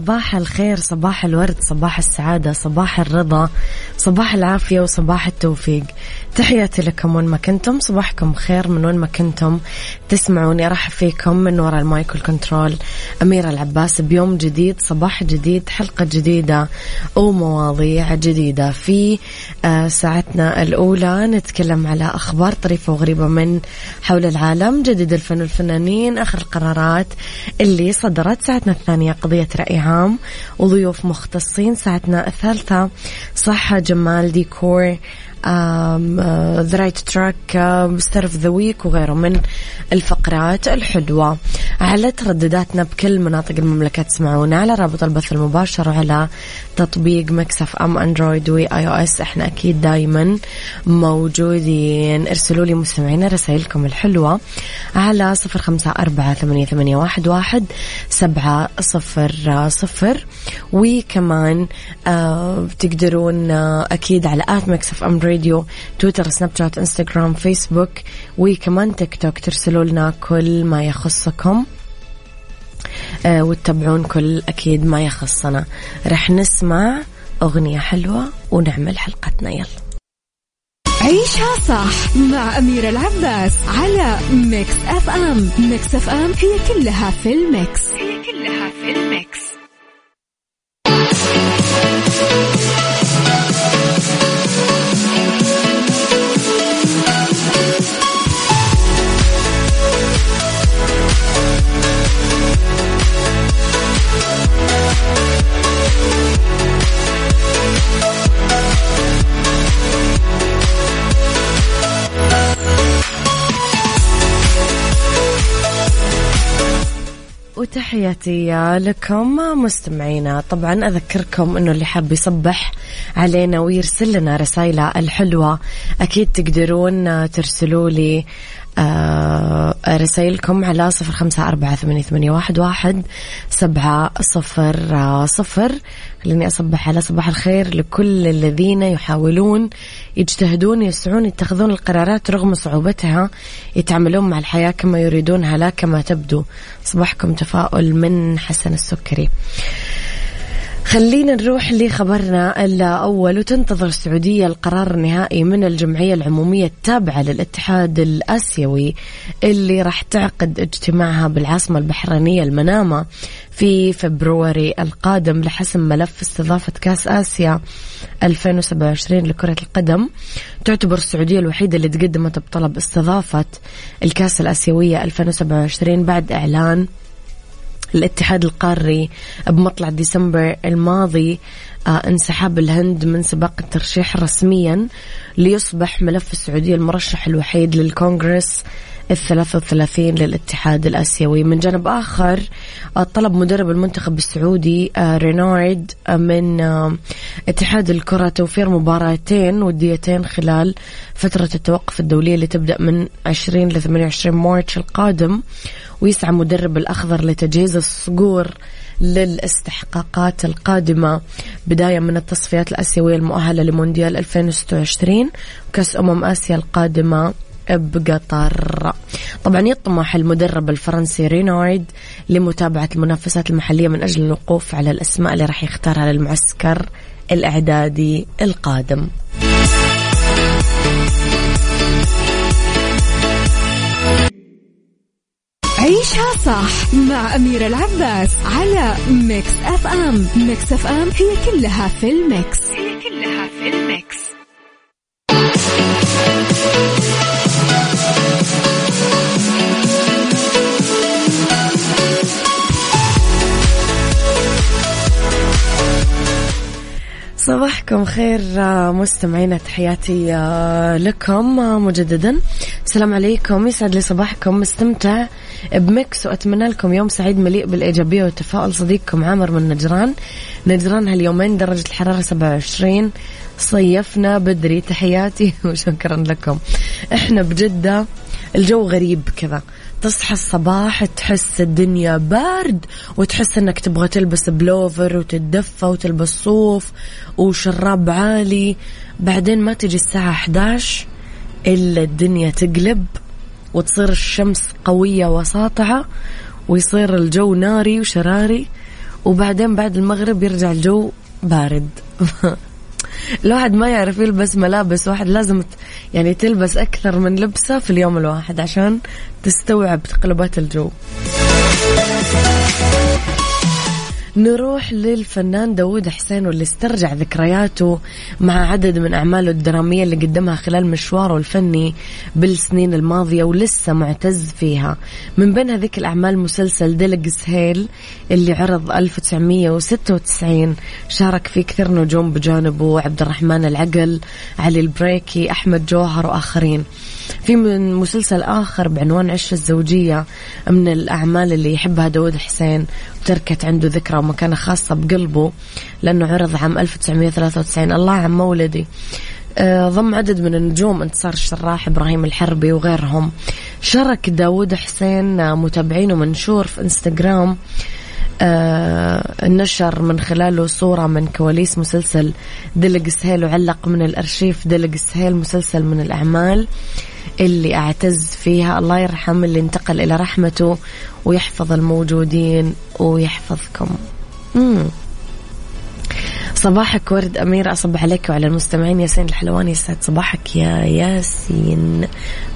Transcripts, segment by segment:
صباح الخير صباح الورد صباح السعادة صباح الرضا صباح العافية وصباح التوفيق. تحياتي لكم وين ما كنتم صباحكم خير من وين ما كنتم. تسمعوني أرحب فيكم من وراء ال mic وال control. أميرة العباس بيوم جديد صباح جديد حلقة جديدة ومواضيع جديدة. في آه، ساعتنا الأولى نتكلم على أخبار طريفة وغريبة من حول العالم جديد الفن والفنانين آخر القرارات اللي صدرت. ساعتنا الثانية قضية رأي عام وضيوف مختصين. ساعتنا الثالثة صحة جمال ديكور. The Right Track Star of the Week وغيره من الفقرات الحلوة على تردداتنا بكل مناطق المملكة تسمعونا على رابط البث المباشر وعلى تطبيق Mix FM Android و iOS إحنا أكيد دايما موجودين. ارسلوا لي مستمعينا رسائلكم الحلوة على صفر خمسة أربعة ثمانية, ثمانية واحد, واحد سبعة صفر صفر. وكمان آه تقدرون آه أكيد على at Mix FM Radio تويتر سناب شات انستغرام فيسبوك وكمان تيك توك ترسلوا لنا كل ما يخصكم. آه وتتابعون كل أكيد ما يخصنا. رح نسمع أغنية حلوة ونكمل حلقتنا. يلا. عيشها صح مع أميرة العباس على Mix FM Mix FM هي كلها في ال mix. هي كلها في ال mix. وتحياتي لكم مستمعينا طبعا أذكركم أنه اللي حاب يصبح علينا ويرسل لنا رسائله الحلوة أكيد تقدرون ترسلوا لي رسائلكم على صفر خمسة أربعة ثمانية, ثمانية واحد, واحد سبعة صفر آه صفر. خليني أصبح على صباح الخير لكل الذين يحاولون يجتهدون يسعون يتخذون القرارات رغم صعوبتها يتعاملون مع الحياة كما يريدونها لا كما تبدو. صباحكم تفاؤل من حسن السكري. خلينا نروح لخبرنا الأول وتنتظر السعودية القرار النهائي من الجمعية العمومية التابعة للاتحاد الآسيوي اللي راح تعقد اجتماعها بالعاصمة البحرينية المنامة في فبروري القادم لحسم ملف استضافة كأس آسيا 2027 لكرة القدم. تعتبر السعودية الوحيدة اللي تقدمت بطلب استضافة الكأس الآسيوية 2027 بعد إعلان الاتحاد القاري بمطلع ديسمبر الماضي آه انسحاب الهند من سباق الترشيح رسميا ليصبح ملف السعودية المرشح الوحيد للكونغرس. الثلاثة وثلاثين للاتحاد الآسيوي. من جانب آخر آه، طلب مدرب المنتخب السعودي آه، رينارد آه، من اتحاد الكرة توفير مباراتين وديتين خلال فترة التوقف الدولية اللي تبدأ من 20 ل 28 مارتش القادم ويسعى مدرب الأخضر لتجهيز الصقور للاستحقاقات القادمة. بداية من التصفيات الآسيوية المؤهلة لمونديال 2026 وكأس أمم آسيا القادمة. بقطر. طبعا يطمح المدرب الفرنسي رينارد لمتابعة المنافسات المحلية من أجل الوقوف على الأسماء اللي راح يختارها للمعسكر الإعدادي القادم. عيشها صح مع أميرة العباس على Mix FM Mix FM هي كلها في ال mix. هي كلها في ال mix. صباحكم خير آه، مستمعينا تحياتي آه، لكم آه، مجددا. السلام عليكم يسعد لي صباحكم مستمتع بمكس وأتمنى لكم يوم سعيد مليء بالإيجابية والتفاؤل. صديقكم عامر من نجران. نجران هاليومين درجة الحرارة 27 صيفنا بدري تحياتي وشكرا لكم. إحنا بجدة الجو غريب كذا. تصحى الصباح تحس الدنيا بارد وتحس إنك تبغى تلبس بلوفر وتتدفى وتلبس صوف وشراب عالي. بعدين ما تجي الساعة 11 إلا الدنيا تقلب وتصير الشمس قوية وساطعة ويصير الجو ناري وشراري وبعدين بعد المغرب يرجع الجو بارد. الواحد ما يعرف يلبس ملابس واحد لازم يعني تلبس أكثر من لبسة في اليوم الواحد عشان تستوعب تقلبات الجو. نروح للفنان داود حسين واللي استرجع ذكرياته مع عدد من أعماله الدرامية اللي قدمها خلال مشواره الفني بالسنين الماضية ولسه معتز فيها. من بين هذيك الأعمال مسلسل ديلجز هيل اللي عرض 1996 شارك فيه كثير نجوم بجانبه عبد الرحمن العقل علي البريكي أحمد جوهر وآخرين. في من مسلسل آخر بعنوان عش الزوجية من الأعمال اللي يحبها داود حسين وتركت عنده ذكرى ومكانة خاصة بقلبه لأنه عرض عام 1993 الله عم مولدي. آه، ضم عدد من النجوم انتصار الشراح إبراهيم الحربي وغيرهم. شارك داود حسين متابعينه منشور في إنستغرام. آه نشر من خلاله صورة من كواليس مسلسل ديلجس هيل وعلق من الأرشيف ديلجس هيل مسلسل من الأعمال. اللي أعتز فيها. الله يرحم اللي انتقل إلى رحمته ويحفظ الموجودين ويحفظكم. مم. صباحك ورد أميرة. أصب عليك وعلى المستمعين. ياسين الحلواني يسعد صباحك يا ياسين.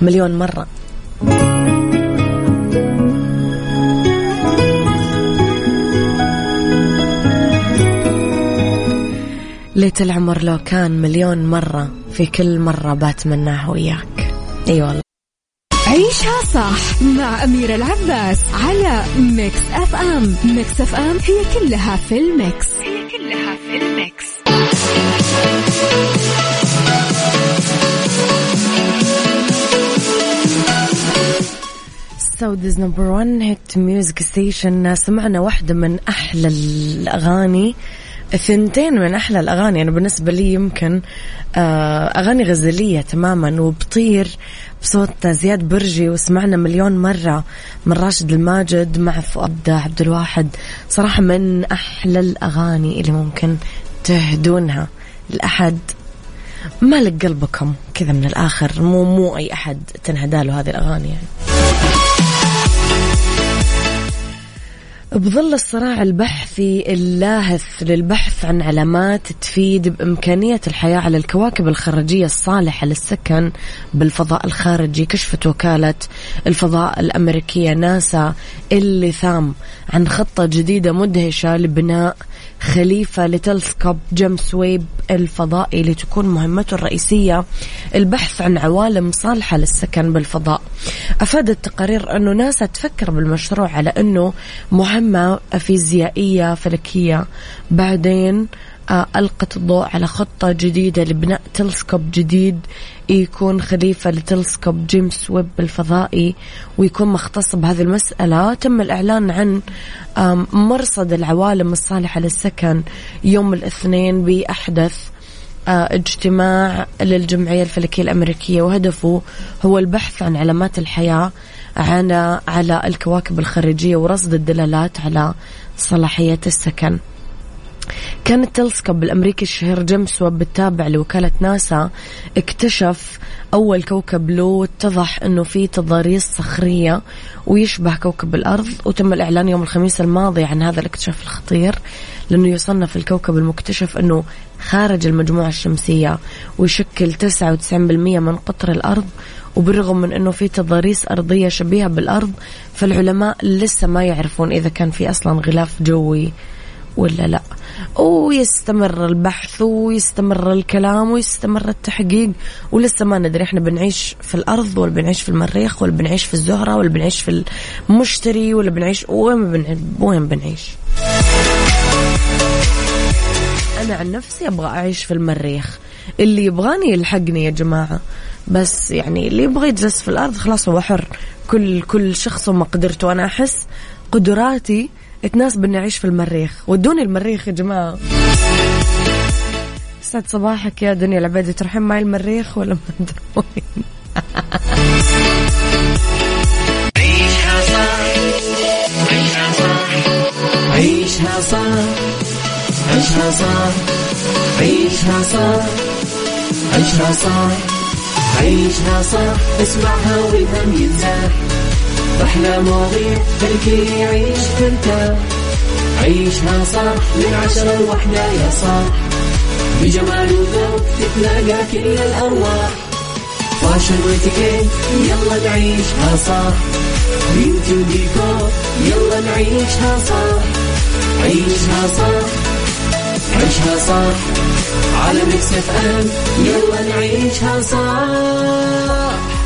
مليون مرة. ليت العمر لو كان مليون مرة في كل مرة بتمناه وياك. إي أيوة والله. عيشها صح مع أميرة العباس على Mix FM. Mix FM هي كلها في ال mix. هي كلها في ال mix. Saudi's number 1 hit music station سمعنا واحدة من أحلى الأغاني. ثنتين من أحلى الأغاني. أنا بالنسبة لي يمكن آه، أغاني غزلية تماما وبطير بصوت زياد برجي وسمعنا مليون مرة من راشد الماجد مع فؤاد عبد الواحد. صراحة من أحلى الأغاني اللي ممكن تهدونها. لأحد مالك قلبكم كذا من الآخر مو مو أي أحد تنهدى له هذه الأغاني يعني. بظل الصراع البحثي اللاهث للبحث عن علامات تفيد بإمكانية الحياة على الكواكب الخارجية الصالحة للسكن بالفضاء الخارجي كشفت وكالة الفضاء الأمريكية ناسا اللثام عن خطة جديدة مدهشة لبناء خليفة لتلسكوب جيمس ويب الفضائي لتكون مهمته الرئيسية البحث عن عوالم صالحة للسكن بالفضاء. أفادت تقارير أنه ناسا تفكر بالمشروع على أنه مهمة فيزيائية فلكية. بعدين ألقت الضوء على خطة جديدة لبناء تلسكوب جديد يكون خليفة لتلسكوب جيمس ويب الفضائي ويكون مختص بهذه المسألة تم الإعلان عن مرصد العوالم الصالحة للسكن يوم الاثنين بأحدث آه، اجتماع للجمعية الفلكية الأمريكية وهدفه هو البحث عن علامات الحياة على على الكواكب الخارجية ورصد الدلالات على صلاحية السكن. كان التلسكوب الأمريكي الشهير جيمس ويب التابع لوكالة ناسا. اكتشف أول كوكب له اتضح أنه في تضاريس صخرية ويشبه كوكب الأرض. وتم الإعلان يوم الخميس الماضي عن هذا الاكتشاف الخطير لأنه يصنف الكوكب المكتشف أنه خارج المجموعة الشمسية ويشكل 99% من قطر الأرض. وبالرغم من أنه في تضاريس أرضية شبيهة بالأرض فالعلماء لسه ما يعرفون إذا كان في أصلا غلاف جوي ولا لا. ويستمر البحث ويستمر الكلام ويستمر التحقيق. ولسه ما ندري إحنا بنعيش في الأرض ولا بنعيش في المريخ ولا بنعيش في الزهرة ولا بنعيش في المشتري ولا بنعيش وين بنعيش وين بنعيش. أنا عن نفسي أبغى أعيش في المريخ. اللي يبغاني يلحقني يا جماعة. بس يعني اللي يبغى يجلس في الأرض خلاص هو حر. كل كل شخص ومقدرته. أنا أحس قدراتي تناسب اني اعيش في المريخ ودوني المريخ يا جماعة سعد صباحك يا دنيا العبيدي تروحين معي المريخ ولا ما تروحين عيشها صح عيشها صح عيشها صح عيشها صح عيشها صح عيشها صح عيشها صح اسمعها والهم ينزاح أحلى مواضيع خلي يعيش ترتاح عيشها صح من عشرة لوحدة يا صاح بجمال وذوق تتلاقى كل الأرواح. فاشل واتيكيت يلا نعيشها صح beauty وديكور يلا نعيشها صح عيشها صح عيشها صح على Mix FM يلا نعيشها صح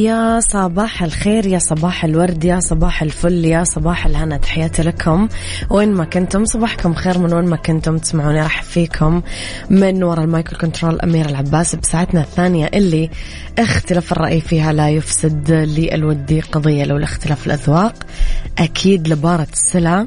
يا صباح الخير يا صباح الورد يا صباح الفل يا صباح الهنا. تحياتي لكم. وين ما كنتم صباحكم خير من وين ما كنتم. تسمعوني أرحب فيكم من وراء ال mic وال control أميرة العباس بساعتنا الثانية اللي اختلاف الرأي فيها لا يفسد للود قضية لولا اختلاف الأذواق. أكيد لبارت السلع.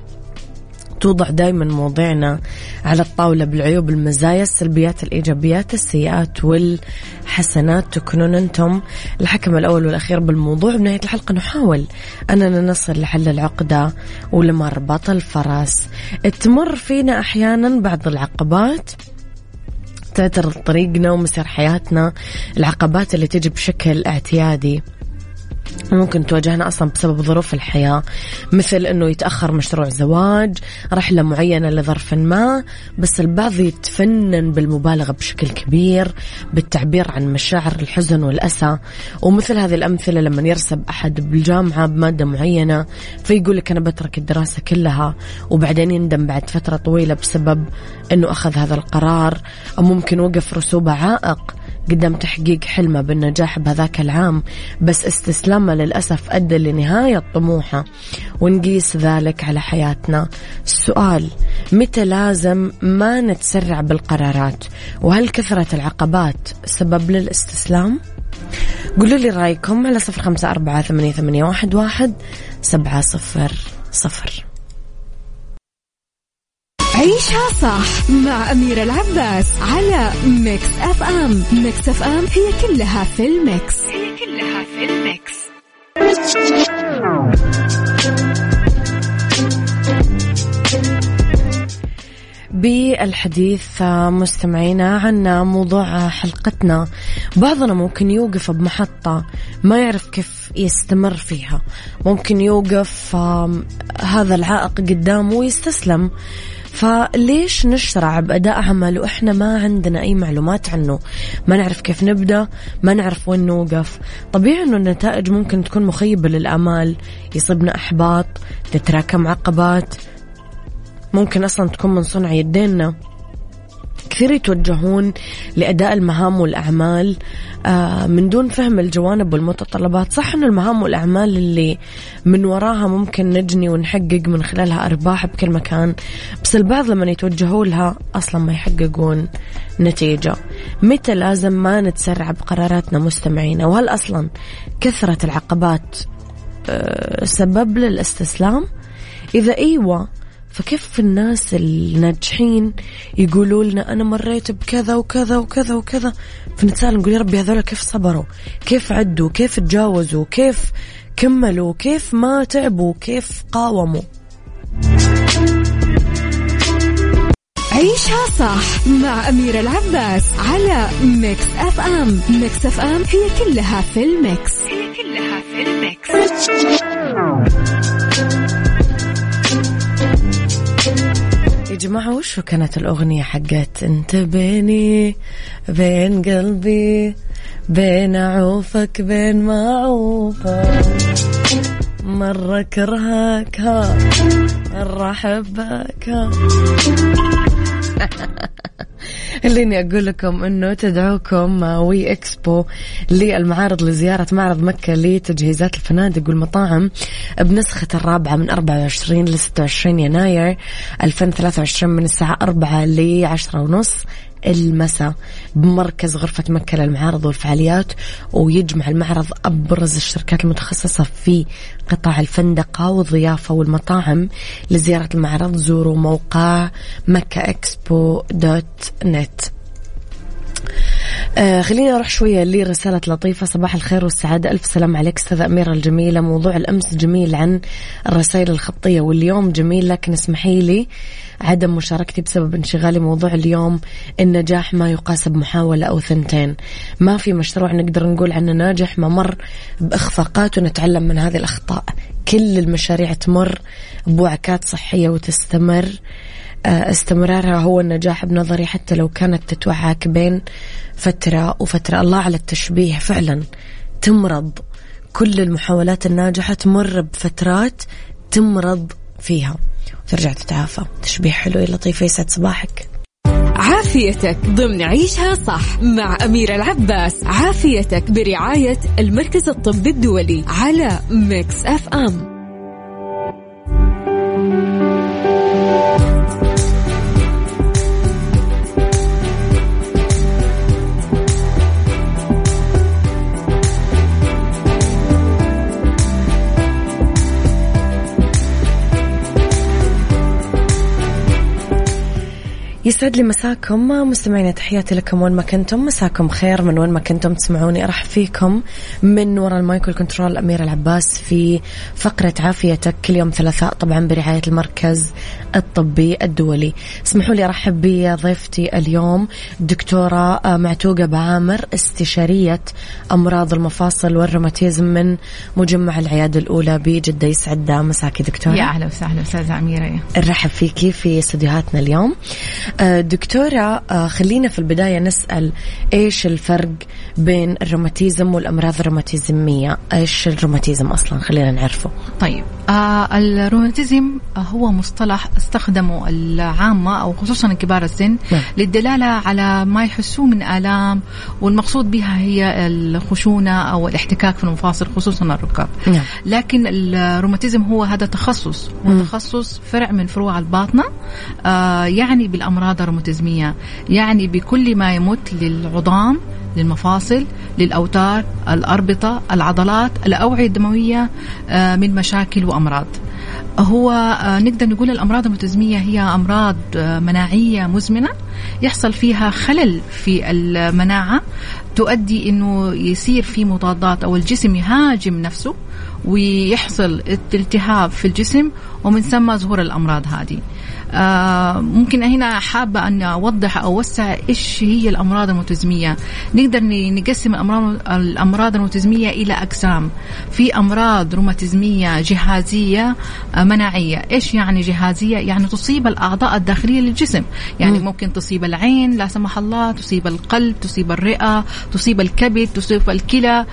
توضع دائما مواضيعنا على الطاولة بالعيوب المزايا السلبيات الإيجابيات السيئات والحسنات. تكونون أنتم الحكم الأول والأخير بالموضوع. بنهاية الحلقة نحاول أننا نصل لحل العقدة ولمربط الفرس تمر فينا أحيانا بعض العقبات تعترض طريقنا ومسار حياتنا العقبات اللي تجي بشكل اعتيادي. ممكن تواجهنا أصلا بسبب ظروف الحياة مثل إنه يتأخر مشروع زواج رحلة معينة لظرف ما بس البعض يتفنن بالمبالغة بشكل كبير بالتعبير عن مشاعر الحزن والأسى. ومثل هذه الأمثلة لما يرسب أحد بالجامعة بمادة معينة فيقول لك أنا بترك الدراسة كلها وبعدين يندم بعد فترة طويلة بسبب إنه أخذ هذا القرار أو ممكن وقف رسوبه عائق. قدام تحقيق حلمه بالنجاح بهذاك العام بس استسلامه للأسف أدى لنهاية طموحه. ونقيس ذلك على حياتنا. السؤال متى لازم ما نتسرع بالقرارات؟ وهل كثرة العقبات سبب للاستسلام؟ قولوا لي رأيكم على صفر خمسة أربعة ثمانية واحد, واحد سبعة صفر صفر. عيشها صح مع أميرة العباس على Mix FM. Mix FM هي كلها في ال mix. هي كلها في ال mix. بالحديث مستمعينا عن موضوع حلقتنا. بعضنا ممكن يوقف بمحطة ما يعرف كيف يستمر فيها. ممكن يوقف هذا العائق قدامه ويستسلم. فليش نشرع بأداء عمل وإحنا ما عندنا أي معلومات عنه؟ ما نعرف كيف نبدأ ما نعرف وين نوقف. طبيعي أنه النتائج ممكن تكون مخيبة للآمال يصيبنا إحباط تتراكم عقبات. ممكن أصلا تكون من صنع يدينا كثير يتوجهون لأداء المهام والأعمال آه، من دون فهم الجوانب والمتطلبات. صح أن المهام والأعمال اللي من وراها ممكن نجني ونحقق من خلالها أرباح بكل مكان بس البعض لما يتوجهوا لها أصلا ما يحققون نتيجة. متى لازم ما نتسرع بقراراتنا مستمعينا؟ وهل أصلا كثرة العقبات آه، سبب للاستسلام؟ إذا أيوة فكيف الناس الناجحين يقولوا لنا أنا مريت بكذا وكذا وكذا وكذا؟ فنتساءل نقول يا ربي هذول كيف صبروا؟ كيف عدوا؟ كيف تجاوزوا؟ كيف كملوا؟ كيف ما تعبوا؟ كيف قاوموا؟ عيشها صح مع أميرة العباس على Mix FM Mix FM هي كلها في ال mix. هي كلها في ال mix. جماعة وشو كانت الأغنية حقت أنت بيني بين قلبي بين عوفك بين معوفك مرة كرهك ها مرة أحبك. ها خليني أقول لكم أنه تدعوكم وي إكسبو للمعارض لزيارة معرض مكة لتجهيزات الفنادق والمطاعم بنسخة الرابعة من 24 ل 26 يناير 2023 من الساعة 4 ل 10 ونص المساء بمركز غرفة مكة للمعارض والفعاليات ويجمع المعرض أبرز الشركات المتخصصة في قطاع الفندقة والضيافة والمطاعم لزيارة المعرض زوروا موقع مكة إكسبو دوت نت. آه خليني أروح شوية لرسالة لطيفة. صباح الخير والسعادة. ألف سلام عليك أستاذة أميرة الجميلة. موضوع الأمس جميل عن الرسائل الخطية واليوم جميل لكن اسمحي لي عدم مشاركتي بسبب انشغالي موضوع اليوم النجاح ما يقاس بمحاولة أو ثنتين. ما في مشروع نقدر نقول عنه ناجح ما مر بإخفاقات ونتعلم من هذه الأخطاء. كل المشاريع تمر بوعكات صحية وتستمر. استمرارها هو النجاح بنظري حتى لو كانت تتوعك بين فترة وفترة. الله على التشبيه فعلا. تمرض. كل المحاولات الناجحة تمر بفترات تمرض فيها. وترجع تتعافى. تشبيه حلو يا لطيفة يسعد صباحك. عافيتك ضمن عيشها صح مع أميرة العباس. عافيتك برعاية المركز الطبي الدولي على Mix FM. يسعد لي مساكم مستمعينا تحياتي لكم وين ما كنتم. مساكم خير من وين ما كنتم تسمعوني. أرحب فيكم من وراء ال mic وال control أميرة العباس في فقرة عافيتك كل يوم ثلاثاء طبعا برعاية المركز الطبي الدولي. اسمحوا لي أرحب بضيفتي اليوم دكتورة معتوقة بعامر استشارية أمراض المفاصل والروماتيزم من مجمع العيادة الأولى بجدة يسعد. مساكي دكتورة. يا أهلا وسهلا أستاذة أميرة. نرحب فيكي في استديوهاتنا اليوم. دكتورة آه، خلينا في البداية نسأل إيش الفرق بين الروماتيزم والأمراض الروماتيزمية؟ إيش الروماتيزم أصلا؟ خلينا نعرفه. طيب آه الروماتيزم هو مصطلح استخدمه العامة أو خصوصا كبار السن نعم. للدلالة على ما يحسوه من آلام والمقصود بها هي الخشونة أو الاحتكاك في المفاصل خصوصا الركاب. نعم. لكن الروماتيزم هو هذا تخصص هو تخصص فرع من فروع الباطنة آه يعني بالأمراض الروماتيزمية يعني بكل ما يمت للعظام للمفاصل للأوتار الأربطة العضلات الأوعية الدموية آه، من مشاكل وأمراض. هو آه، نقدر نقول الأمراض المتزمية هي أمراض آه، مناعية مزمنة. يحصل فيها خلل في المناعة. تؤدي أنه يصير في مضادات أو الجسم يهاجم نفسه ويحصل التهاب في الجسم ومن ثم ظهور الأمراض هذه. آه، ممكن هنا حابة أن أوضح أو أوسع إيش هي الأمراض المتزمية نقدر نقسم الأمراض الأمراض المتزمية إلى أقسام. في أمراض روماتيزمية جهازية آه، مناعية. إيش يعني جهازية؟ يعني تصيب الأعضاء الداخلية للجسم. يعني م. ممكن تصيب العين لا سمح الله تصيب القلب تصيب الرئة تصيب الكبد تصيب الكلى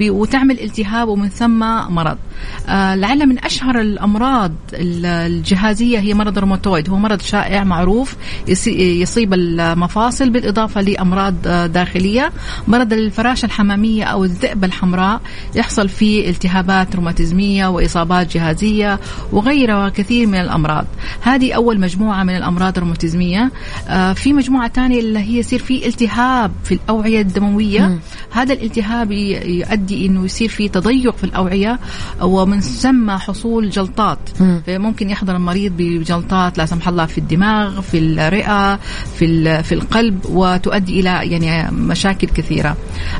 وتعمل التهاب ومن ثم مرض. آه لعل من أشهر الأمراض الجهازية هي مرض الروماتويد. هو مرض شائع معروف يصيب المفاصل بالإضافة لأمراض داخلية. مرض الفراشة الحمامية أو الذئبة الحمراء يحصل فيه التهابات روماتيزمية وإصابات جهازية وغيرها كثير من الأمراض. هذه أول مجموعة من الأمراض الروماتيزمية. آه، في مجموعة ثانية اللي هي يصير في التهاب في الأوعية الدموية. م. هذا الالتهاب يؤدي أنه يصير في تضيق في الأوعية ومن ثم حصول جلطات. م. ممكن يحضر المريض بجلطات لا سمح الله في الدماغ في الرئة في في القلب وتؤدي إلى يعني مشاكل كثيرة.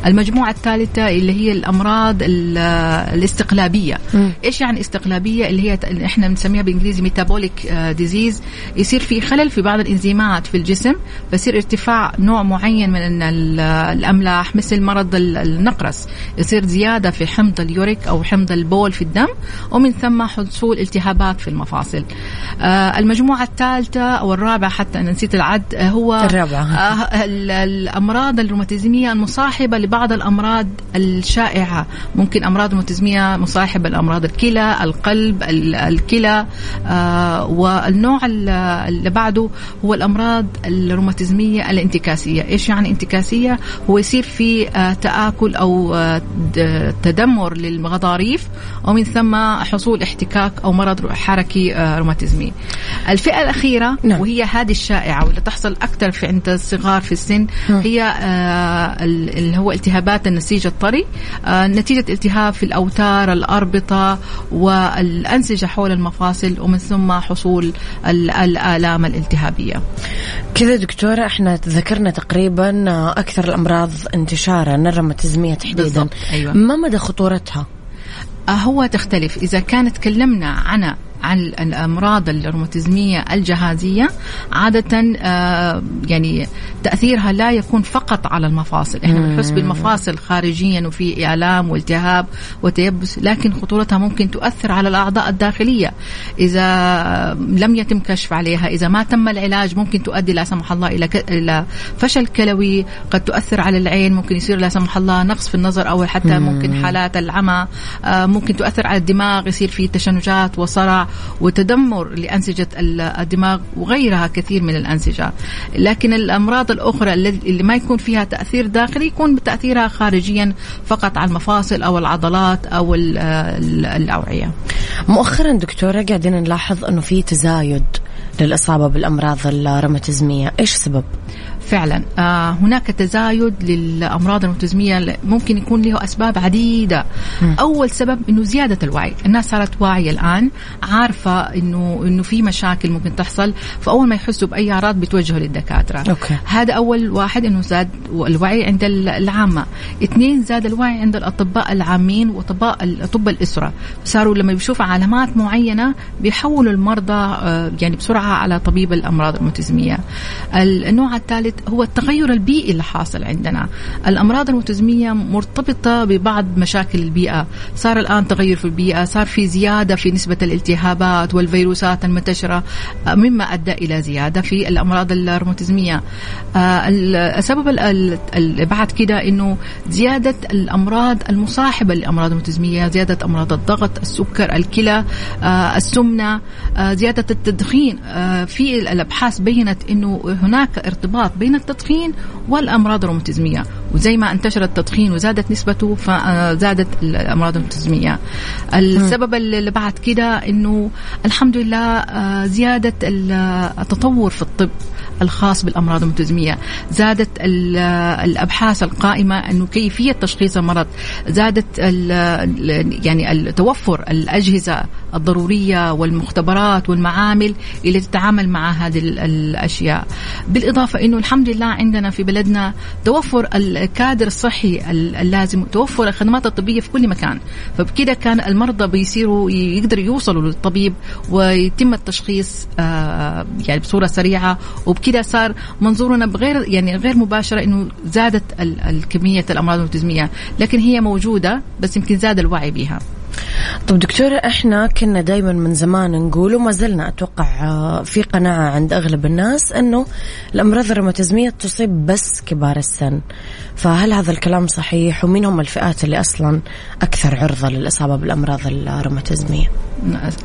المجموعة الثالثة اللي هي الأمراض الاستقلابية. م. إيش يعني استقلابية؟ اللي هي إحنا بنسميها بالإنجليزي ميتابوليك ديزيز يصير في خلل في بعض الإنزيمات في الجسم فيصير ارتفاع نوع معين من الأملاح مثل مرض النقرس. يصير زيادة في حمض اليوريك أو حمض البول في الدم ومن ثم حصول التهابات في المفاصل. آه المجموعة الثالثة أو الرابعة حتى أنا نسيت العد آه، هو الرابعة. آه الأمراض الروماتيزمية المصاحبة لبعض الأمراض الشائعة. ممكن أمراض روماتيزمية مصاحبة لأمراض الكلى القلب الكلى آه والنوع اللي بعده هو الأمراض الروماتيزمية الانتكاسية. إيش يعني انتكاسية؟ هو يصير في آه تآكل أو آه تدمر للغضاريف ومن ثم حصول احتكاك أو مرض حركي آه روماتيزمي. الفئة الأخيرة نعم. وهي هذه الشائعة واللي تحصل أكثر في عند الصغار في السن نعم. هي آه اللي هو التهابات النسيج الطري آه نتيجة التهاب في الأوتار الأربطة والأنسجة حول المفاصل ومن ثم حصول الآلام الالتهابية كذا دكتورة إحنا ذكرنا تقريبا أكثر الأمراض انتشارا الروماتيزمية تحديدا أيوة. ما مدى خطورتها؟ هو تختلف إذا كان تكلمنا عن عن الأمراض الروماتيزمية الجهازية عادة آه، يعني تأثيرها لا يكون فقط على المفاصل. إحنا بنحس بالمفاصل خارجيا وفي الام والتهاب وتيبس لكن خطورتها ممكن تؤثر على الأعضاء الداخلية. إذا لم يتم كشف عليها إذا ما تم العلاج ممكن تؤدي لا سمح الله إلى إلى فشل كلوي قد تؤثر على العين ممكن يصير لا سمح الله نقص في النظر أو حتى ممكن حالات العمى آه، ممكن تؤثر على الدماغ يصير في تشنجات وصرع. وتدمر لأنسجة الدماغ وغيرها كثير من الأنسجة. لكن الأمراض الأخرى اللي ما يكون فيها تأثير داخلي يكون بتأثيرها خارجيا فقط على المفاصل أو العضلات أو الأوعية. مؤخرا دكتورة قاعدين نلاحظ أنه في تزايد للإصابة بالأمراض الروماتيزمية. إيش سبب؟ فعلا. آه هناك تزايد للأمراض المتزميه ممكن يكون له أسباب عديدة. م. أول سبب إنه زيادة الوعي. الناس صارت واعية الآن عارفة انه إنه في مشاكل ممكن تحصل فأول ما يحسوا بأي أعراض بيتوجهوا للدكاترة. أوكي. هذا أول واحد إنه زاد الوعي عند العامة. اثنين زاد الوعي عند الأطباء العامين وأطباء طب الأسرة. صاروا لما بيشوفوا علامات معينة بيحولوا المرضى آه يعني بسرعة على طبيب الأمراض المتزميه النوع الثالث هو التغير البيئي اللي حاصل عندنا. الأمراض المتزمية مرتبطة ببعض مشاكل البيئة. صار الآن تغير في البيئة صار في زيادة في نسبة الالتهابات والفيروسات المنتشرة مما أدى إلى زيادة في الأمراض الروماتيزمية آه، السبب بعد كده أنه زيادة الأمراض المصاحبة للأمراض المتزمية زيادة أمراض الضغط السكر الكلى آه، السمنة آه، زيادة التدخين. في الأبحاث بينت أنه هناك ارتباط بين التدخين والأمراض الروماتيزمية. وزي ما انتشر التدخين وزادت نسبته فزادت الأمراض الروماتيزمية. السبب اللي بعد كده إنه الحمد لله آه، زياده التطور في الطب الخاص بالأمراض المتزميه زادت الأبحاث القائمة إنه كيفية تشخيص المرض. زادت يعني توفر الأجهزة الضرورية والمختبرات والمعامل اللي تتعامل مع هذه الأشياء. بالإضافة إنه الحمد لله عندنا في بلدنا توفر الكادر الصحي اللازم توفر الخدمات الطبية في كل مكان. فبكده كان المرضى بيصيروا يقدروا يوصلوا للطبيب ويتم التشخيص آه، يعني بصورة سريعة. وبكده صار منظورنا بغير يعني غير مباشرة إنه زادت الكمية الأمراض المتزمية. لكن هي موجودة بس يمكن زاد الوعي بها. طب دكتورة إحنا كنا دائما من زمان نقول وما زلنا أتوقع آه، في قناعة عند أغلب الناس إنه الأمراض الروماتيزمية تصيب بس كبار السن فهل هذا الكلام صحيح ومين هم الفئات اللي أصلا أكثر عرضة للإصابة بالأمراض الروماتيزمية؟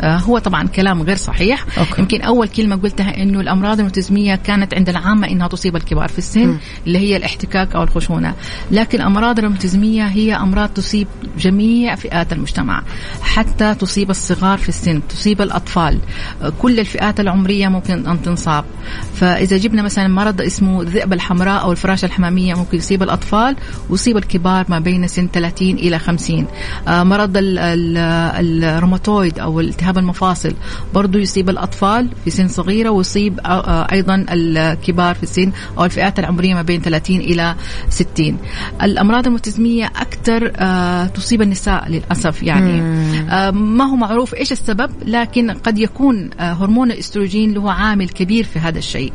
آه، هو طبعا كلام غير صحيح. أوكي. يمكن أول كلمة قلتها إنه الأمراض الروماتيزمية كانت عند العامة إنها تصيب الكبار في السن م. اللي هي الاحتكاك أو الخشونة. لكن الأمراض الروماتيزمية هي أمراض تصيب جميع فئات المجتمع حتى تصيب الصغار في السن تصيب الأطفال. كل الفئات العمرية ممكن أن تنصاب. فإذا جبنا مثلا مرض اسمه الذئبة الحمراء أو الفراشة الحمامية ممكن يصيب الأطفال ويصيب الكبار ما بين سن 30 إلى 50 آه، مرض الروماتويد أو التهاب المفاصل. برضو يصيب الأطفال في سن صغيرة ويصيب آه، آه، أيضا الكبار في السن أو الفئات العمرية ما بين 30 إلى 60 الأمراض المتزمية أكثر تصيب النساء للأسف يعني. ما هو معروف إيش السبب لكن قد يكون هرمون الإستروجين له عامل كبير في هذا الشيء.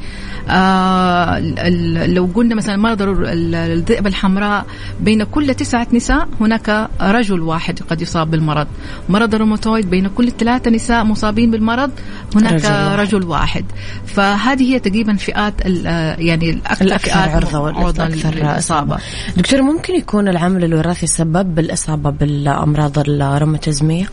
لو قلنا مثلا مرض الذئبة الحمراء بين كل تسعة نساء هناك رجل واحد قد يصاب بالمرض. مرض الروماتويد بين كل ثلاثة نساء مصابين بالمرض هناك رجل واحد, رجل واحد. فهذه هي تقريبا فئات يعني الأكثر, الأكثر عرضة والأكثر إصابة دكتور ممكن يكون العامل الوراثي سبب بالإصابة بالأمراض الروماتيزمية؟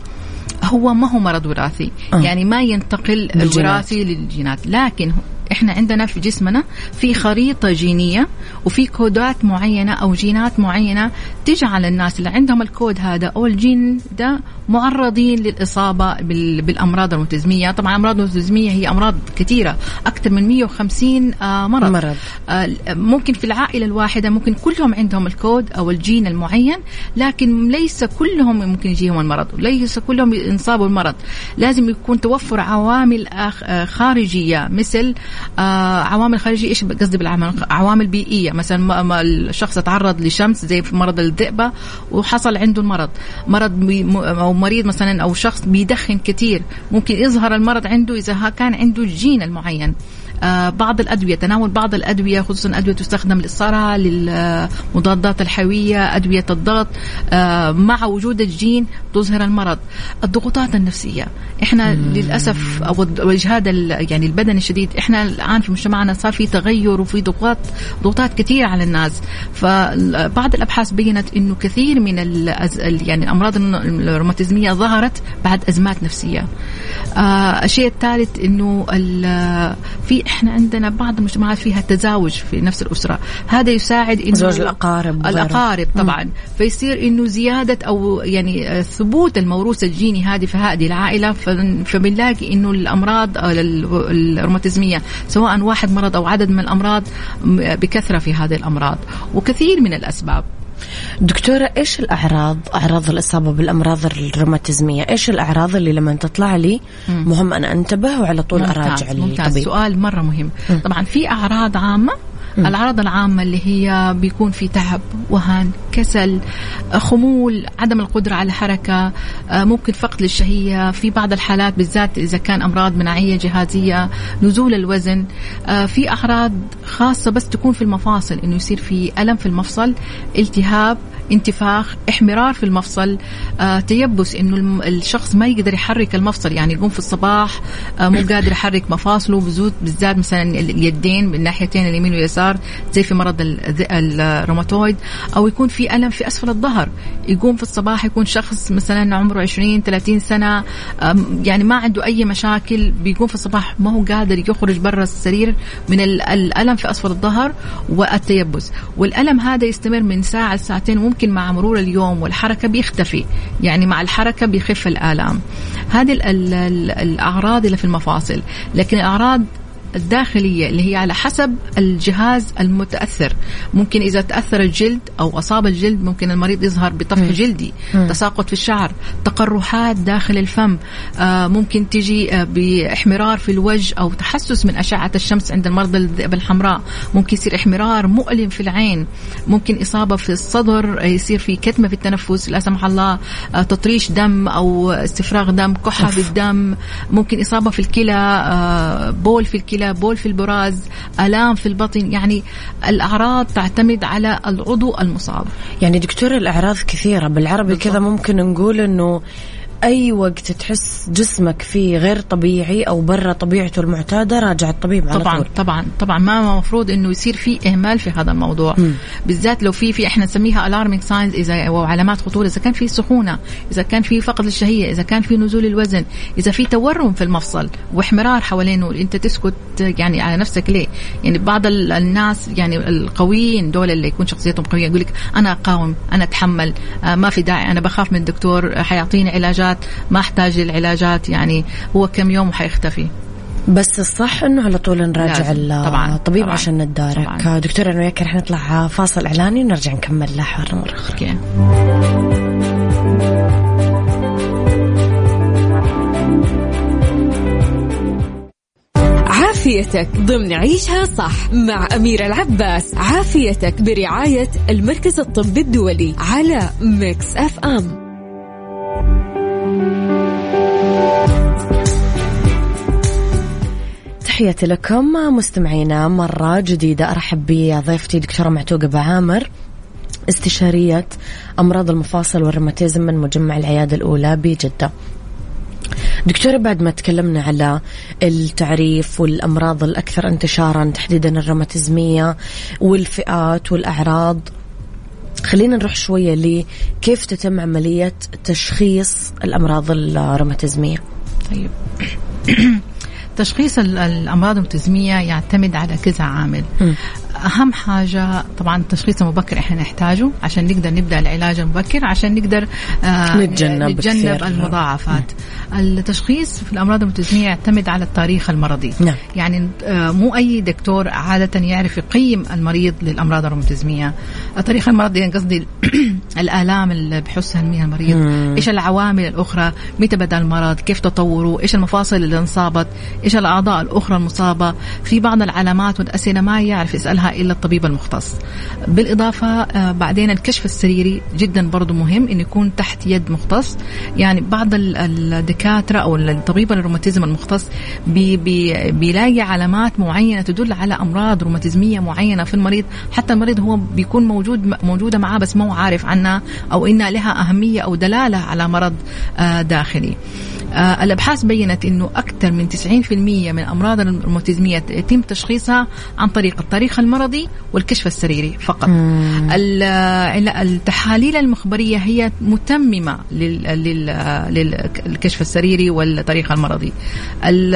هو ما هو مرض وراثي آه. يعني ما ينتقل الوراثي للجينات لكن إحنا عندنا في جسمنا في خريطة جينية وفي كودات معينة أو جينات معينة تجعل الناس اللي عندهم الكود هذا أو الجين ده معرضين للإصابة بالأمراض المتزمية طبعا الأمراض المتزمية هي أمراض كثيرة أكثر من 150 آه، مرض, مرض. آه، ممكن في العائلة الواحدة ممكن كلهم عندهم الكود أو الجين المعين لكن ليس كلهم ممكن يجيهم المرض ليس كلهم ينصابوا المرض. لازم يكون توفر عوامل آه، خارجية مثل عوامل خارجية إيش قصدي بالعمل؟ عوامل بيئية. مثلا الشخص تعرض لشمس زي في مرض الذئبة وحصل عنده المرض. مرض أو مريض مثلا أو شخص بيدخن كثير ممكن يظهر المرض عنده إذا كان عنده الجين المعين. آه، بعض الأدوية تناول بعض الأدوية خصوصا أدوية تستخدم للصرع للمضادات الحيوية أدوية الضغط آه، مع وجود الجين تظهر المرض. الضغوطات النفسية إحنا مم. للأسف أو الإجهاد يعني البدني الشديد إحنا الآن في مجتمعنا صار في تغير وفي ضغوطات ضغوطات كثيرة على الناس. فبعض الأبحاث بينت أنه كثير من يعني الأمراض الروماتيزمية ظهرت بعد أزمات نفسية. آه الشيء الثالث أنه في إحنا عندنا بعض المجتمعات فيها تزاوج في نفس الأسرة. هذا يساعد إنه زوج الأقارب الأقارب طبعا. مم. فيصير إنه زيادة أو يعني ثبوت الموروث الجيني هذه في هذه العائلة. فبنلاقي إنه الأمراض الروماتيزمية سواء واحد مرض أو عدد من الأمراض بكثرة في هذه الأمراض. وكثير من الأسباب. دكتورة إيش الأعراض؟ أعراض الإصابة بالأمراض الروماتيزمية. إيش الأعراض اللي لما تطلع لي مهم أنا أنتبه وعلى طول أراجع الطبيب سؤال مرة مهم. طبعا في أعراض عامة الأعراض العامة اللي هي بيكون في تعب وهن كسل خمول عدم القدرة على الحركة آه، ممكن فقد للشهية في بعض الحالات بالذات إذا كان أمراض مناعية جهازية نزول الوزن آه، في أعراض خاصة بس تكون في المفاصل إنه يصير في ألم في المفصل التهاب انتفاخ احمرار في المفصل آه، تيبس إنه الشخص ما يقدر يحرك المفصل يعني يقوم في الصباح آه، مو قادر يحرك مفاصله بالذات مثلا اليدين من ناحيتين اليمين واليسار زي في مرض الروماتويد أو يكون في ألم في أسفل الظهر. يقوم في الصباح يكون شخص مثلا عمره 20 30 سنة يعني ما عنده أي مشاكل بيقوم في الصباح ما هو قادر يخرج برا السرير من الألم في أسفل الظهر والتيبس. والألم هذا يستمر من ساعة لساعتين ممكن مع مرور اليوم والحركة بيختفي. يعني مع الحركة بيخف الآلام. هذه الأعراض اللي في المفاصل. لكن الأعراض الداخلية اللي هي على حسب الجهاز المتأثر. ممكن إذا تأثر الجلد أو أصاب الجلد ممكن المريض يظهر بطفح جلدي تساقط في الشعر تقرحات داخل الفم آه ممكن تجي آه باحمرار في الوجه أو تحسس من أشعة الشمس عند المرضى الذئب الحمراء. ممكن يصير احمرار مؤلم في العين. ممكن إصابة في الصدر يصير في كتمة في التنفس لا سمح الله آه تطريش دم أو استفراغ دم كحة بالدم. ممكن إصابة في الكلى آه بول في الكلى بول في البراز آلام في البطن يعني الأعراض تعتمد على العضو المصاب. يعني دكتور الأعراض كثيرة. بالعربي كذا ممكن نقول إنه أي وقت تحس جسمك فيه غير طبيعي أو برا طبيعته المعتادة راجع الطبيب على طبعا طول. طبعا طبعا. ما المفروض إنه يصير في إهمال في هذا الموضوع. م. بالذات لو في في إحنا نسميها ال alarming signs إذا وعلامات خطورة. إذا كان في سخونة إذا كان في فقد للشهيه إذا كان في نزول الوزن إذا في تورم في المفصل واحمرار حوالينه أنت تسكت يعني على نفسك ليه؟ يعني بعض الناس يعني القويين دول اللي يكون شخصيتهم قوية يقول لك أنا أقاوم أنا أتحمل آه ما في داعي أنا بخاف من الدكتور حيعطيني علاجات. علاجات ما احتاج للعلاجات يعني هو كم يوم وحيختفي. بس الصح إنه على طول نراجع طبعا. الطبيب طبعاً. عشان نتدارك. طبعاً. دكتور أنا وياك رح نطلع فاصل إعلاني ونرجع نكمل لاحقا مره أخرى okay. عافيتك ضمن عيشها صح مع أميرة العباس. عافيتك برعاية المركز الطبي الدولي على Mix FM. تحياتي لكم مستمعينا مرة جديدة أرحب بضيفتي دكتورة معتوقة بعامر استشارية أمراض المفاصل والروماتيزم من مجمع العيادة الأولى بجدة. دكتورة بعد ما تكلمنا على التعريف والأمراض الأكثر انتشارا تحديدا الروماتيزمية والفئات والأعراض خلينا نروح شوية لكيف تتم عملية تشخيص الأمراض الروماتيزمية. طيب. تشخيص ال- الأمراض المتزمية يعتمد على كذا عامل مم. أهم حاجة طبعا التشخيص المبكر إحنا نحتاجه عشان نقدر نبدأ العلاج المبكر عشان نقدر آه نتجنب نتجنب. المضاعفات التشخيص في الأمراض المتزمية يعتمد على التاريخ المرضي نعم. يعني آه مو أي دكتور عادة يعرف يقيم المريض للأمراض الروماتيزميه التاريخ المرضي يعني قصدي الآلام اللي بحسها المريض مم. إيش العوامل الأخرى؟ متى بدأ المرض؟ كيف تطوره إيش المفاصل اللي انصابت؟ إيش الأعضاء الأخرى المصابة؟ في بعض العلامات والأسئلة ما يعرف يسألها إلا الطبيب المختص. بالإضافة آه، بعدين الكشف السريري جدا برضو مهم إنه يكون تحت يد مختص. يعني بعض ال- الدكاترة أو الطبيب الروماتيزم المختص بي بي بيلاقي علامات معينة تدل على أمراض روماتيزمية معينة في المريض. حتى المريض هو بيكون موجود موجودة معاه بس ما هو عارف عنها. أو انها لها أهمية أو دلالة على مرض آه، داخلي. آه، الأبحاث بينت إنه أكثر من 90% من الامراض الروماتيزمية يتم تشخيصها عن طريق التاريخ المرضي والكشف السريري فقط. ال- ال- التحاليل المخبرية هي متممة لل- لل- للكشف السريري والتاريخ المرضي. ال-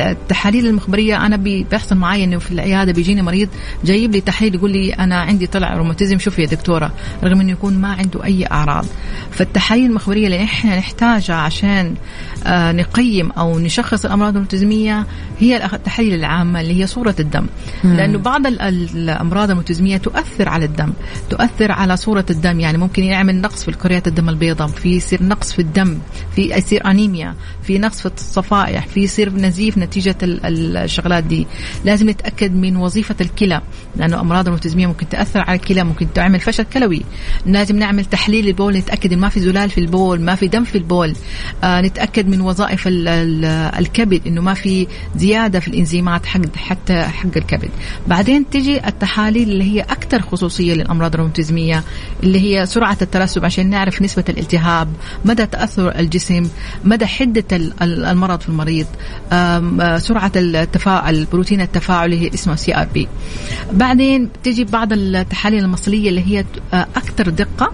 التحاليل المخبرية أنا بي- بيحصل معي إنه في العيادة بيجيني مريض جايب لي تحليل يقول لي أنا عندي طلع روماتيزم شوفي يا دكتورة رغم إنه يكون ما عنده أي أعراض. فالتحاليل المخبرية اللي إحنا نحتاجها عشان نقيم أو نشخص الأمراض المتزمية هي التحاليل العامة اللي هي صورة الدم. لأنه بعض ال- ال- الأمراض المتزمية تؤثر على الدم تؤثر على صورة الدم. يعني ممكن يعمل نقص في الكريات الدم البيضاء في يصير نقص في الدم في يصير أنيميا في نقص في الصفائح في يصير نزيف نتيجة ال- ال- الشغلات دي. لازم نتأكد من وظيفة الكلى لأنه أمراض المتزمية ممكن تأثر على الكلى ممكن تعمل فشل كلوي. لازم نعمل تحليل البول نتأكد ما في زلال في البول ما في دم في البول. آه نتأكد من وظائف ال- ال- الكبد إنه ما في زيادة في الإنزيمات حق حتى حق الكبد. بعدين تجي التحاليل اللي هي أكثر خصوصية للأمراض الروماتيزمية اللي هي سرعة الترسب عشان نعرف نسبة الالتهاب مدى تأثر الجسم مدى حدة ال- ال- المرض في المريض آه، سرعة التفاعل البروتين التفاعلي هي اسمه CRP بعدين تجي بعض التحاليل المصلية اللي هي آه، أكثر دقة.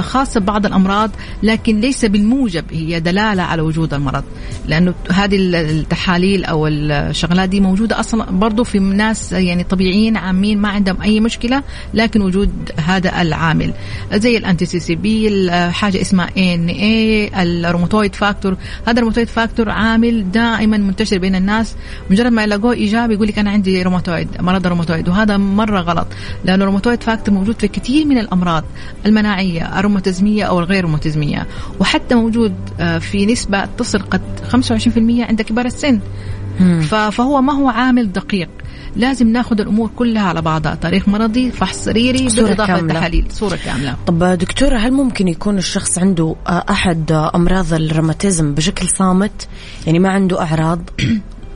خاصة ببعض الأمراض لكن ليس بالموجب هي دلالة على وجود المرض. لأنه هذه التحاليل أو الشغلات دي موجودة أصلا برضو في ناس يعني طبيعيين عامين ما عندهم أي مشكلة لكن وجود هذا العامل. زي ال anti-CCP حاجة اسمها ANA ال rheumatoid factor. هذا ال rheumatoid factor عامل دائما منتشر بين الناس. مجرد ما يلاقوه إيجابي يقول لك أنا عندي روماتويد مرض الروماتويد وهذا مرة غلط لأنه ال rheumatoid factor موجود في كثير من الأمراض المناعية. الروماتيزمية أو الغير روماتيزمية. وحتى موجود آه، في نسبة تصل قد 25% عند كبار السن. فهو ما هو عامل دقيق. لازم ناخذ الأمور كلها على بعضها. تاريخ مرضي فحص سريري صورة بالاضافه كاملة. للتحاليل صورة كاملة. طب دكتورة هل ممكن يكون الشخص عنده آه، أحد آه، أمراض الروماتيزم بشكل صامت؟ يعني ما عنده أعراض؟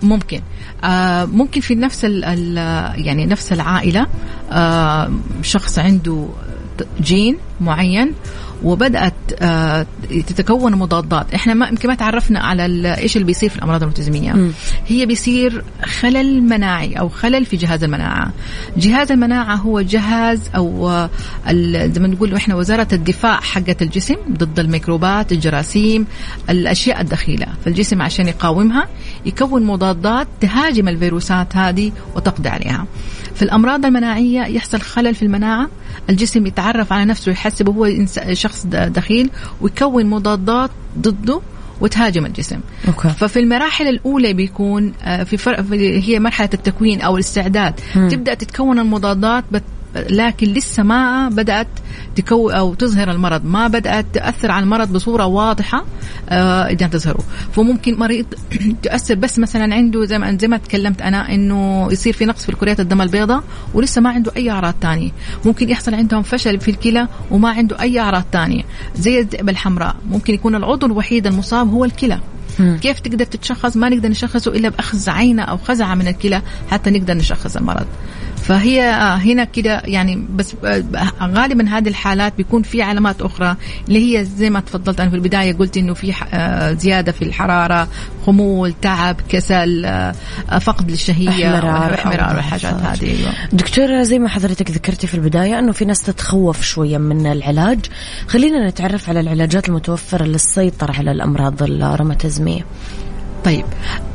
ممكن. آه ممكن في نفس ال يعني نفس العائلة آه شخص عنده جين معين وبدأت آه تتكون مضادات. إحنا ما يمكن ما تعرفنا على إيش اللي بيصير في الأمراض المتزميه مم. هي بيصير خلل مناعي أو خلل في جهاز المناعة. جهاز المناعة هو جهاز أو زي ما نقول إحنا وزارة الدفاع حقه الجسم ضد الميكروبات الجراثيم الأشياء الدخيلة. فالجسم عشان يقاومها يكون مضادات تهاجم الفيروسات هذه وتقضي عليها. في الأمراض المناعية يحصل خلل في المناعة. الجسم يتعرف على نفسه يحسبه هو شخص دخيل ويكون مضادات ضده وتهاجم الجسم أوكي. ففي المراحل الأولى بيكون آه، في فرق هي مرحلة التكوين أو الاستعداد م. تبدأ تتكون المضادات لكن لسه ما بدأت تكو أو تظهر المرض. ما بدأت تأثر على المرض بصورة واضحة آه إذا تظهره فممكن مريض تأثر بس مثلا عنده زي ما زي ما تكلمت أنا إنه يصير في نقص في الكريات الدم البيضاء ولسه ما عنده أي أعراض ثانية ممكن يحصل عندهم فشل في الكلى وما عنده أي أعراض ثانية زي الذئبه الحمراء. ممكن يكون العضو الوحيد المصاب هو الكلى. كيف تقدر تتشخص؟ ما نقدر نشخصه إلا بأخذ عينة أو خزعة من الكلى حتى نقدر نشخص المرض. فهي هنا كده يعني بس غالبا هذه الحالات بيكون في علامات أخرى اللي هي زي ما تفضلت أنا في البداية قلت إنه في آه، زيادة في الحرارة خمول تعب كسل آه، فقد للشهية أحمرار والحاجات هذه. أيوة. دكتورة زي ما حضرتك ذكرتي في البداية إنه في ناس تتخوف شوية من العلاج. خلينا نتعرف على العلاجات المتوفرة للسيطرة على الأمراض الروماتيزمية. طيب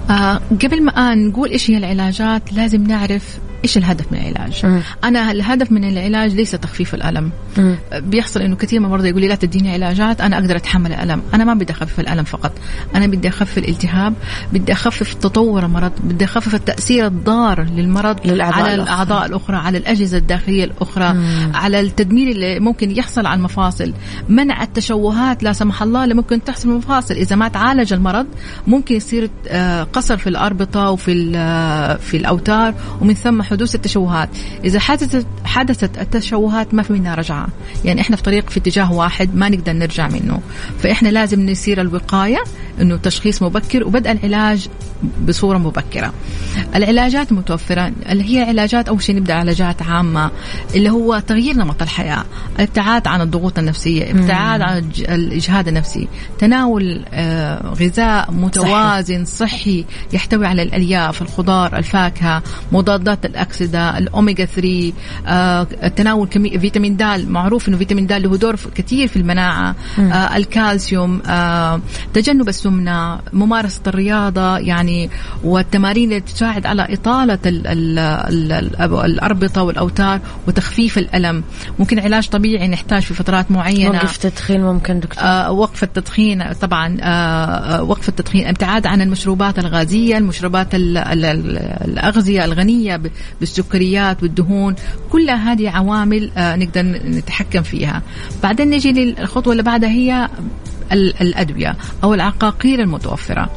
آه قبل ما نقول إيش هي العلاجات لازم نعرف إيش الهدف من العلاج؟ مم. أنا الهدف من العلاج ليس تخفيف الألم. مم. بيحصل إنه كثير من المرضى يقول لي لا تديني علاجات أنا أقدر أتحمل الألم، أنا ما بدي أخفف الألم فقط، أنا بدي أخفف الالتهاب، بدي أخفف تطور المرض، بدي أخفف التأثير الضار للمرض للأعضاء على الأخرى. الأعضاء الأخرى، على الأجهزة الداخلية الأخرى، مم. على التدمير اللي ممكن يحصل على المفاصل، منع التشوهات لا سمح الله اللي ممكن تحصل المفاصل، إذا ما تعالج المرض ممكن يصير آه، قصر في الأربطة وفي في الأوتار ومن ثم حدوث التشوهات. إذا حدثت حدثت التشوهات ما في منها رجعة. يعني إحنا في طريق في اتجاه واحد ما نقدر نرجع منه. فإحنا لازم نسير الوقاية إنه تشخيص مبكر وبدء العلاج بصورة مبكرة. العلاجات المتوفرة اللي هي علاجات أول شيء نبدأ علاجات عامة اللي هو تغيير نمط الحياة الابتعاد عن الضغوط النفسية ابتعاد عن الإجهاد النفسي تناول آه، غذاء متوازن صحي. صحي. يحتوي على الألياف الخضار الفاكهة مضادات الأكسدة الأوميجا 3 آه، تناول كمية فيتامين د معروف أنه فيتامين د له دور كثير في المناعة. آه، الكالسيوم تجنب السمنة ممارسة الرياضة يعني والتمارين اللي تساعد على إطالة ال ال ال الأربطة والأوتار وتخفيف الألم. ممكن علاج طبيعي نحتاج في فترات معينة. وقف تدخين ممكن دكتور؟ آه وقف التدخين طبعا آه, آه، وقف التدخين ابتعاد عن المشروبات الغازية المشروبات ال ال ال الأغذية الغنية بالسكريات والدهون كلها هذه عوامل آه نقدر نتحكم فيها. بعدين نجي للخطوة اللي بعدها هي الأدوية أو العقاقير المتوفرة.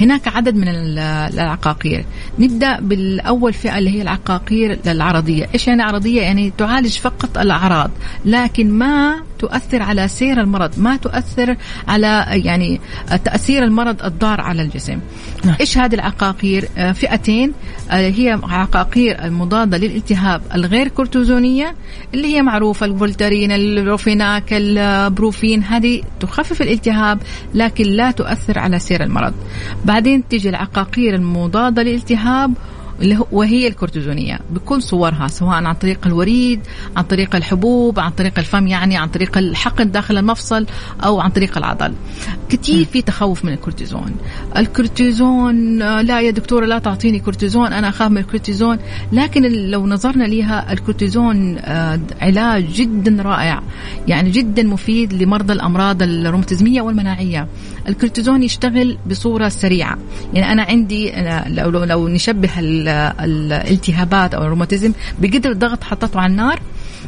هناك عدد من العقاقير. نبدأ بالأول فئة اللي هي العقاقير العرضية. إيش يعني عرضية؟ يعني تعالج فقط الأعراض لكن ما تؤثر على سير المرض ما تؤثر على يعني تأثير المرض الضار على الجسم. نعم. إيش هذه العقاقير؟ آه، فئتين آه، هي عقاقير المضادة للالتهاب الغير كورتيزونية اللي هي معروفة الفولترين الروفيناك البروفين هذه تخفف الالتهاب لكن لا تؤثر على سير المرض. بعدين تيجي العقاقير المضادة للالتهاب وهي الكورتيزونيه بكل صورها سواء عن طريق الوريد عن طريق الحبوب عن طريق الفم يعني عن طريق الحقن داخل المفصل أو عن طريق العضل. كثير في تخوف من الكورتيزون الكورتيزون لا يا دكتورة لا تعطيني كورتيزون أنا أخاف من الكورتيزون لكن لو نظرنا لها الكورتيزون آه، علاج جدا رائع. يعني جدا مفيد لمرضى الأمراض الروماتيزمية والمناعية. الكورتيزون يشتغل بصورة سريعة. يعني أنا عندي لو لو نشبه الالتهابات أو الروماتيزم بقدر الضغط حطته على النار.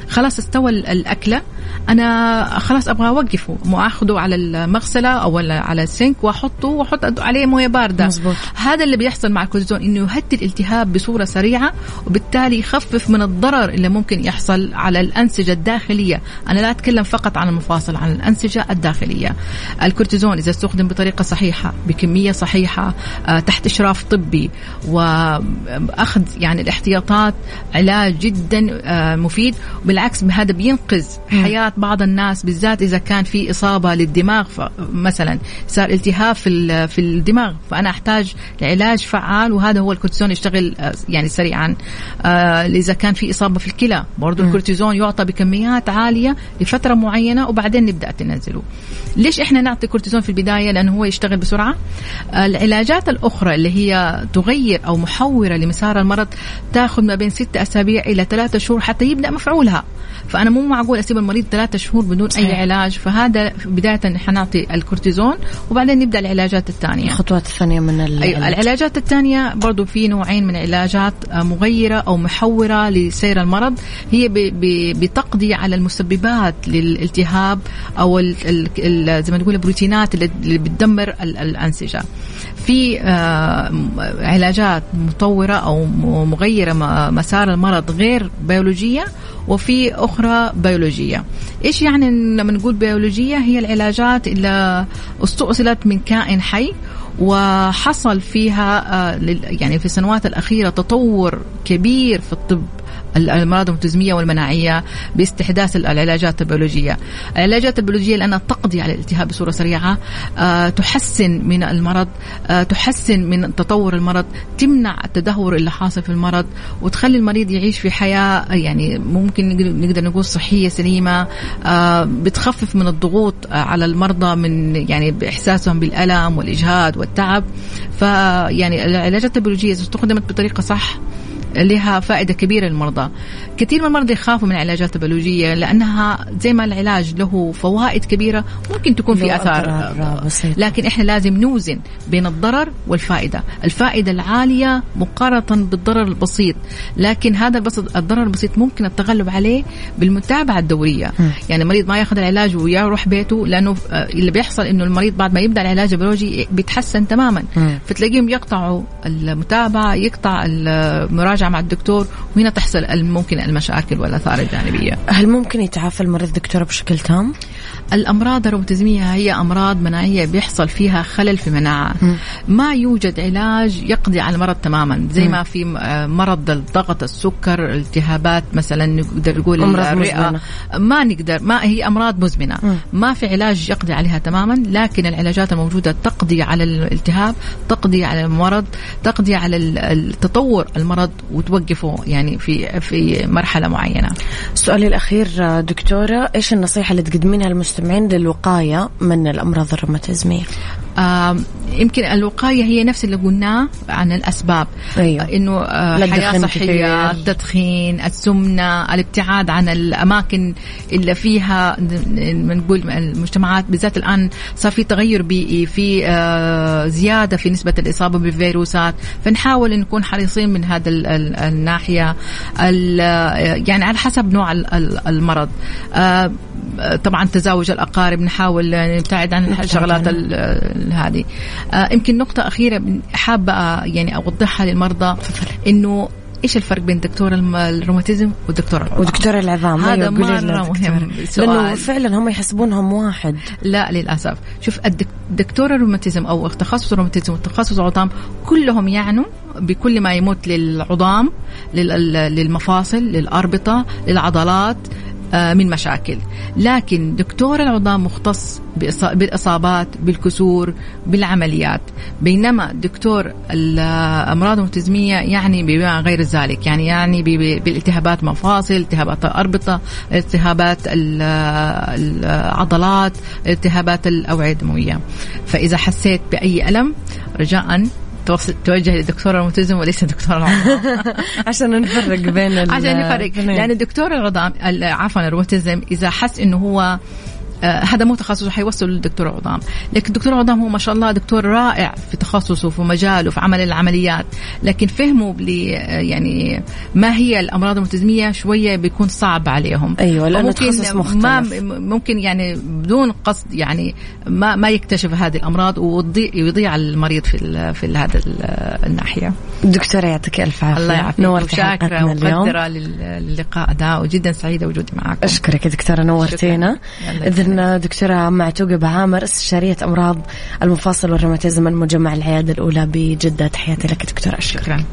خلاص استوى الأكلة. أنا خلاص أبغى أوقفه. مو آخذه على المغسلة أو على السنك وأحطه وأحط عليه موية باردة. مزبوط. هذا اللي بيحصل مع الكورتيزون إنه يهدي الالتهاب بصورة سريعة وبالتالي يخفف من الضرر اللي ممكن يحصل على الأنسجة الداخلية. أنا لا أتكلم فقط عن المفاصل عن الأنسجة الداخلية. الكورتيزون إذا استخدم بطريقة صحيحة بكمية صحيحة آه، تحت إشراف طبي وأخذ يعني الاحتياطات علاج جدا آه، مفيد بالعكس هذا بينقذ حياة بعض الناس بالذات إذا كان في إصابة للدماغ مثلا صار التهاب في في الدماغ فأنا أحتاج لعلاج فعال وهذا هو الكورتيزون يشتغل آه، يعني سريعا. آه إذا كان في إصابة في الكلى برضه الكورتيزون يعطى بكميات عالية لفترة معينة وبعدين نبدأ تنزله. ليش إحنا نعطي كورتيزون في البداية؟ لأنه هو يشتغل بسرعة. آه العلاجات الأخرى اللي هي تغير أو محورة لمسار المرض تاخذ ما بين ستة أسابيع إلى ثلاثة شهور حتى يبدأ مفعولها. فأنا مو معقول أسيب المريض ثلاثة شهور بدون صحيح. اي علاج فهذا بداية حنعطي الكورتيزون وبعدين نبدأ العلاجات الثانية الخطوات الثانية من. أيوة العلاجات الثانية برضو في نوعين من العلاجات آه، مغيرة أو محورة لسير المرض هي بتقضي على المسببات للالتهاب أو زي ما نقول البروتينات اللي بتدمر الأنسجة في آه، علاجات مطورة أو مغيرة مسار المرض غير بيولوجية وفي أخرى بيولوجية. إيش يعني لما نقول بيولوجية؟ هي العلاجات اللي استؤصلت من كائن حي وحصل فيها آه، يعني في السنوات الأخيرة تطور كبير في الطب. الأمراض المتزميه والمناعية باستحداث العلاجات البيولوجية. العلاجات البيولوجية لأنها تقضي على الالتهاب بصورة سريعة، أه تحسن من المرض، أه تحسن من تطور المرض، تمنع التدهور اللي حاصل في المرض وتخلي المريض يعيش في حياة يعني ممكن نقدر نقول صحية سليمة، أه بتخفف من الضغوط على المرضى من يعني باحساسهم بالألم والإجهاد والتعب. فيعني العلاجات البيولوجية إذا استخدمت بطريقة صح لها فائدة كبيرة للمرضى. كثير من المرضى يخافوا من العلاجات البيولوجية لأنها زي ما العلاج له فوائد كبيرة ممكن تكون في آثار لكن إحنا لازم نوزن بين الضرر والفائدة. الفائدة العالية مقارنة بالضرر البسيط لكن هذا البسط الضرر البسيط ممكن التغلب عليه بالمتابعة الدورية. م. يعني المريض ما ياخذ العلاج ويروح بيته لأنه آه، اللي بيحصل إنه المريض بعد ما يبدأ العلاج البيولوجي بيتحسن تماما. م. فتلاقيهم يقطعوا المتابعة يقطع المراجعة مراجعه مع الدكتور وهنا تحصل ممكن المشاكل والآثار الجانبية. هل ممكن يتعافى المريض دكتورة بشكل تام؟ الأمراض الروماتيزميه هي أمراض مناعيه بيحصل فيها خلل في المناعه. ما يوجد علاج يقضي على المرض تماما زي م. ما في آه، مرض الضغط السكر التهابات مثلا نقدر نقول الرئة ما نقدر ما هي أمراض مزمنة م. ما في علاج يقضي عليها تماما لكن العلاجات الموجودة تقضي على الالتهاب تقضي على المرض تقضي على التطور المرض وتوقفه يعني في في مرحلة معينة. سؤالي الأخير دكتورة إيش النصيحة اللي تقدمينها للمستمعين للوقاية من الأمراض الروماتيزمية؟ آه يمكن الوقاية هي نفس اللي قلناه عن الأسباب. أيوه. إنه آه حياة صحية التدخين السمنة الابتعاد عن الأماكن اللي فيها نقول المجتمعات بالذات الآن صار في تغير بيئي في آه زيادة في نسبة الإصابة بالفيروسات. فنحاول نكون حريصين من هذا الناحية. يعني على حسب نوع المرض. آه طبعا تزاوج الأقارب نحاول نبتعد عن الشغلات هذه. آه، يمكن نقطة أخيرة حابة يعني أوضحها للمرضى. إنه إيش الفرق بين دكتور الروماتيزم ودكتور العظام؟ ودكتور العظام. هذا أيوة، مرة مهم لأنه فعلا هم يحسبونهم واحد. لا للأسف. شوف الدكتور الروماتيزم أو تخصص الروماتيزم وتخصص العظام كلهم يعنوا بكل ما يموت للعظام للمفاصل للأربطة للعضلات آه، من مشاكل. لكن دكتور العظام مختص بالإصابات بالكسور بالعمليات. بينما دكتور الأمراض الملتزمية يعني بما غير ذلك. يعني يعني بالالتهابات مفاصل التهابات الأربطة التهابات العضلات التهابات الأوعية الدموية. فإذا حسيت بأي ألم رجاء توجه للدكتور الملتزم وليس دكتور العظام عشان نفرق بين عشان نفرق. لأن الدكتور العظام عفوا الملتزم إذا حس إنه هو هذا مو تخصصه حيوصله للدكتور عظام. لكن الدكتور عظام هو ما شاء الله دكتور رائع في تخصصه في مجاله في عمل العمليات. لكن فهمه آه، يعني ما هي الأمراض الملتزميه شوية بيكون صعب عليهم. أيوه لأنه تخصص مختلف. ما ممكن يعني بدون قصد يعني ما ما يكتشف هذه الأمراض ويضيع المريض في في هذا الناحية. دكتورة يعطيك ألف عافية. الله يعافيك. نورتي شاكره ومقدرة للقاء ده وجدا سعيدة وجودي معك أشكرك يا دكتورة نورتينا. اذا دكتورة معتوقة بعامر استشارية أمراض المفاصل والروماتيزم من مجمع العيادة الأولى بجدة. تحياتي لك دكتورة شكرا.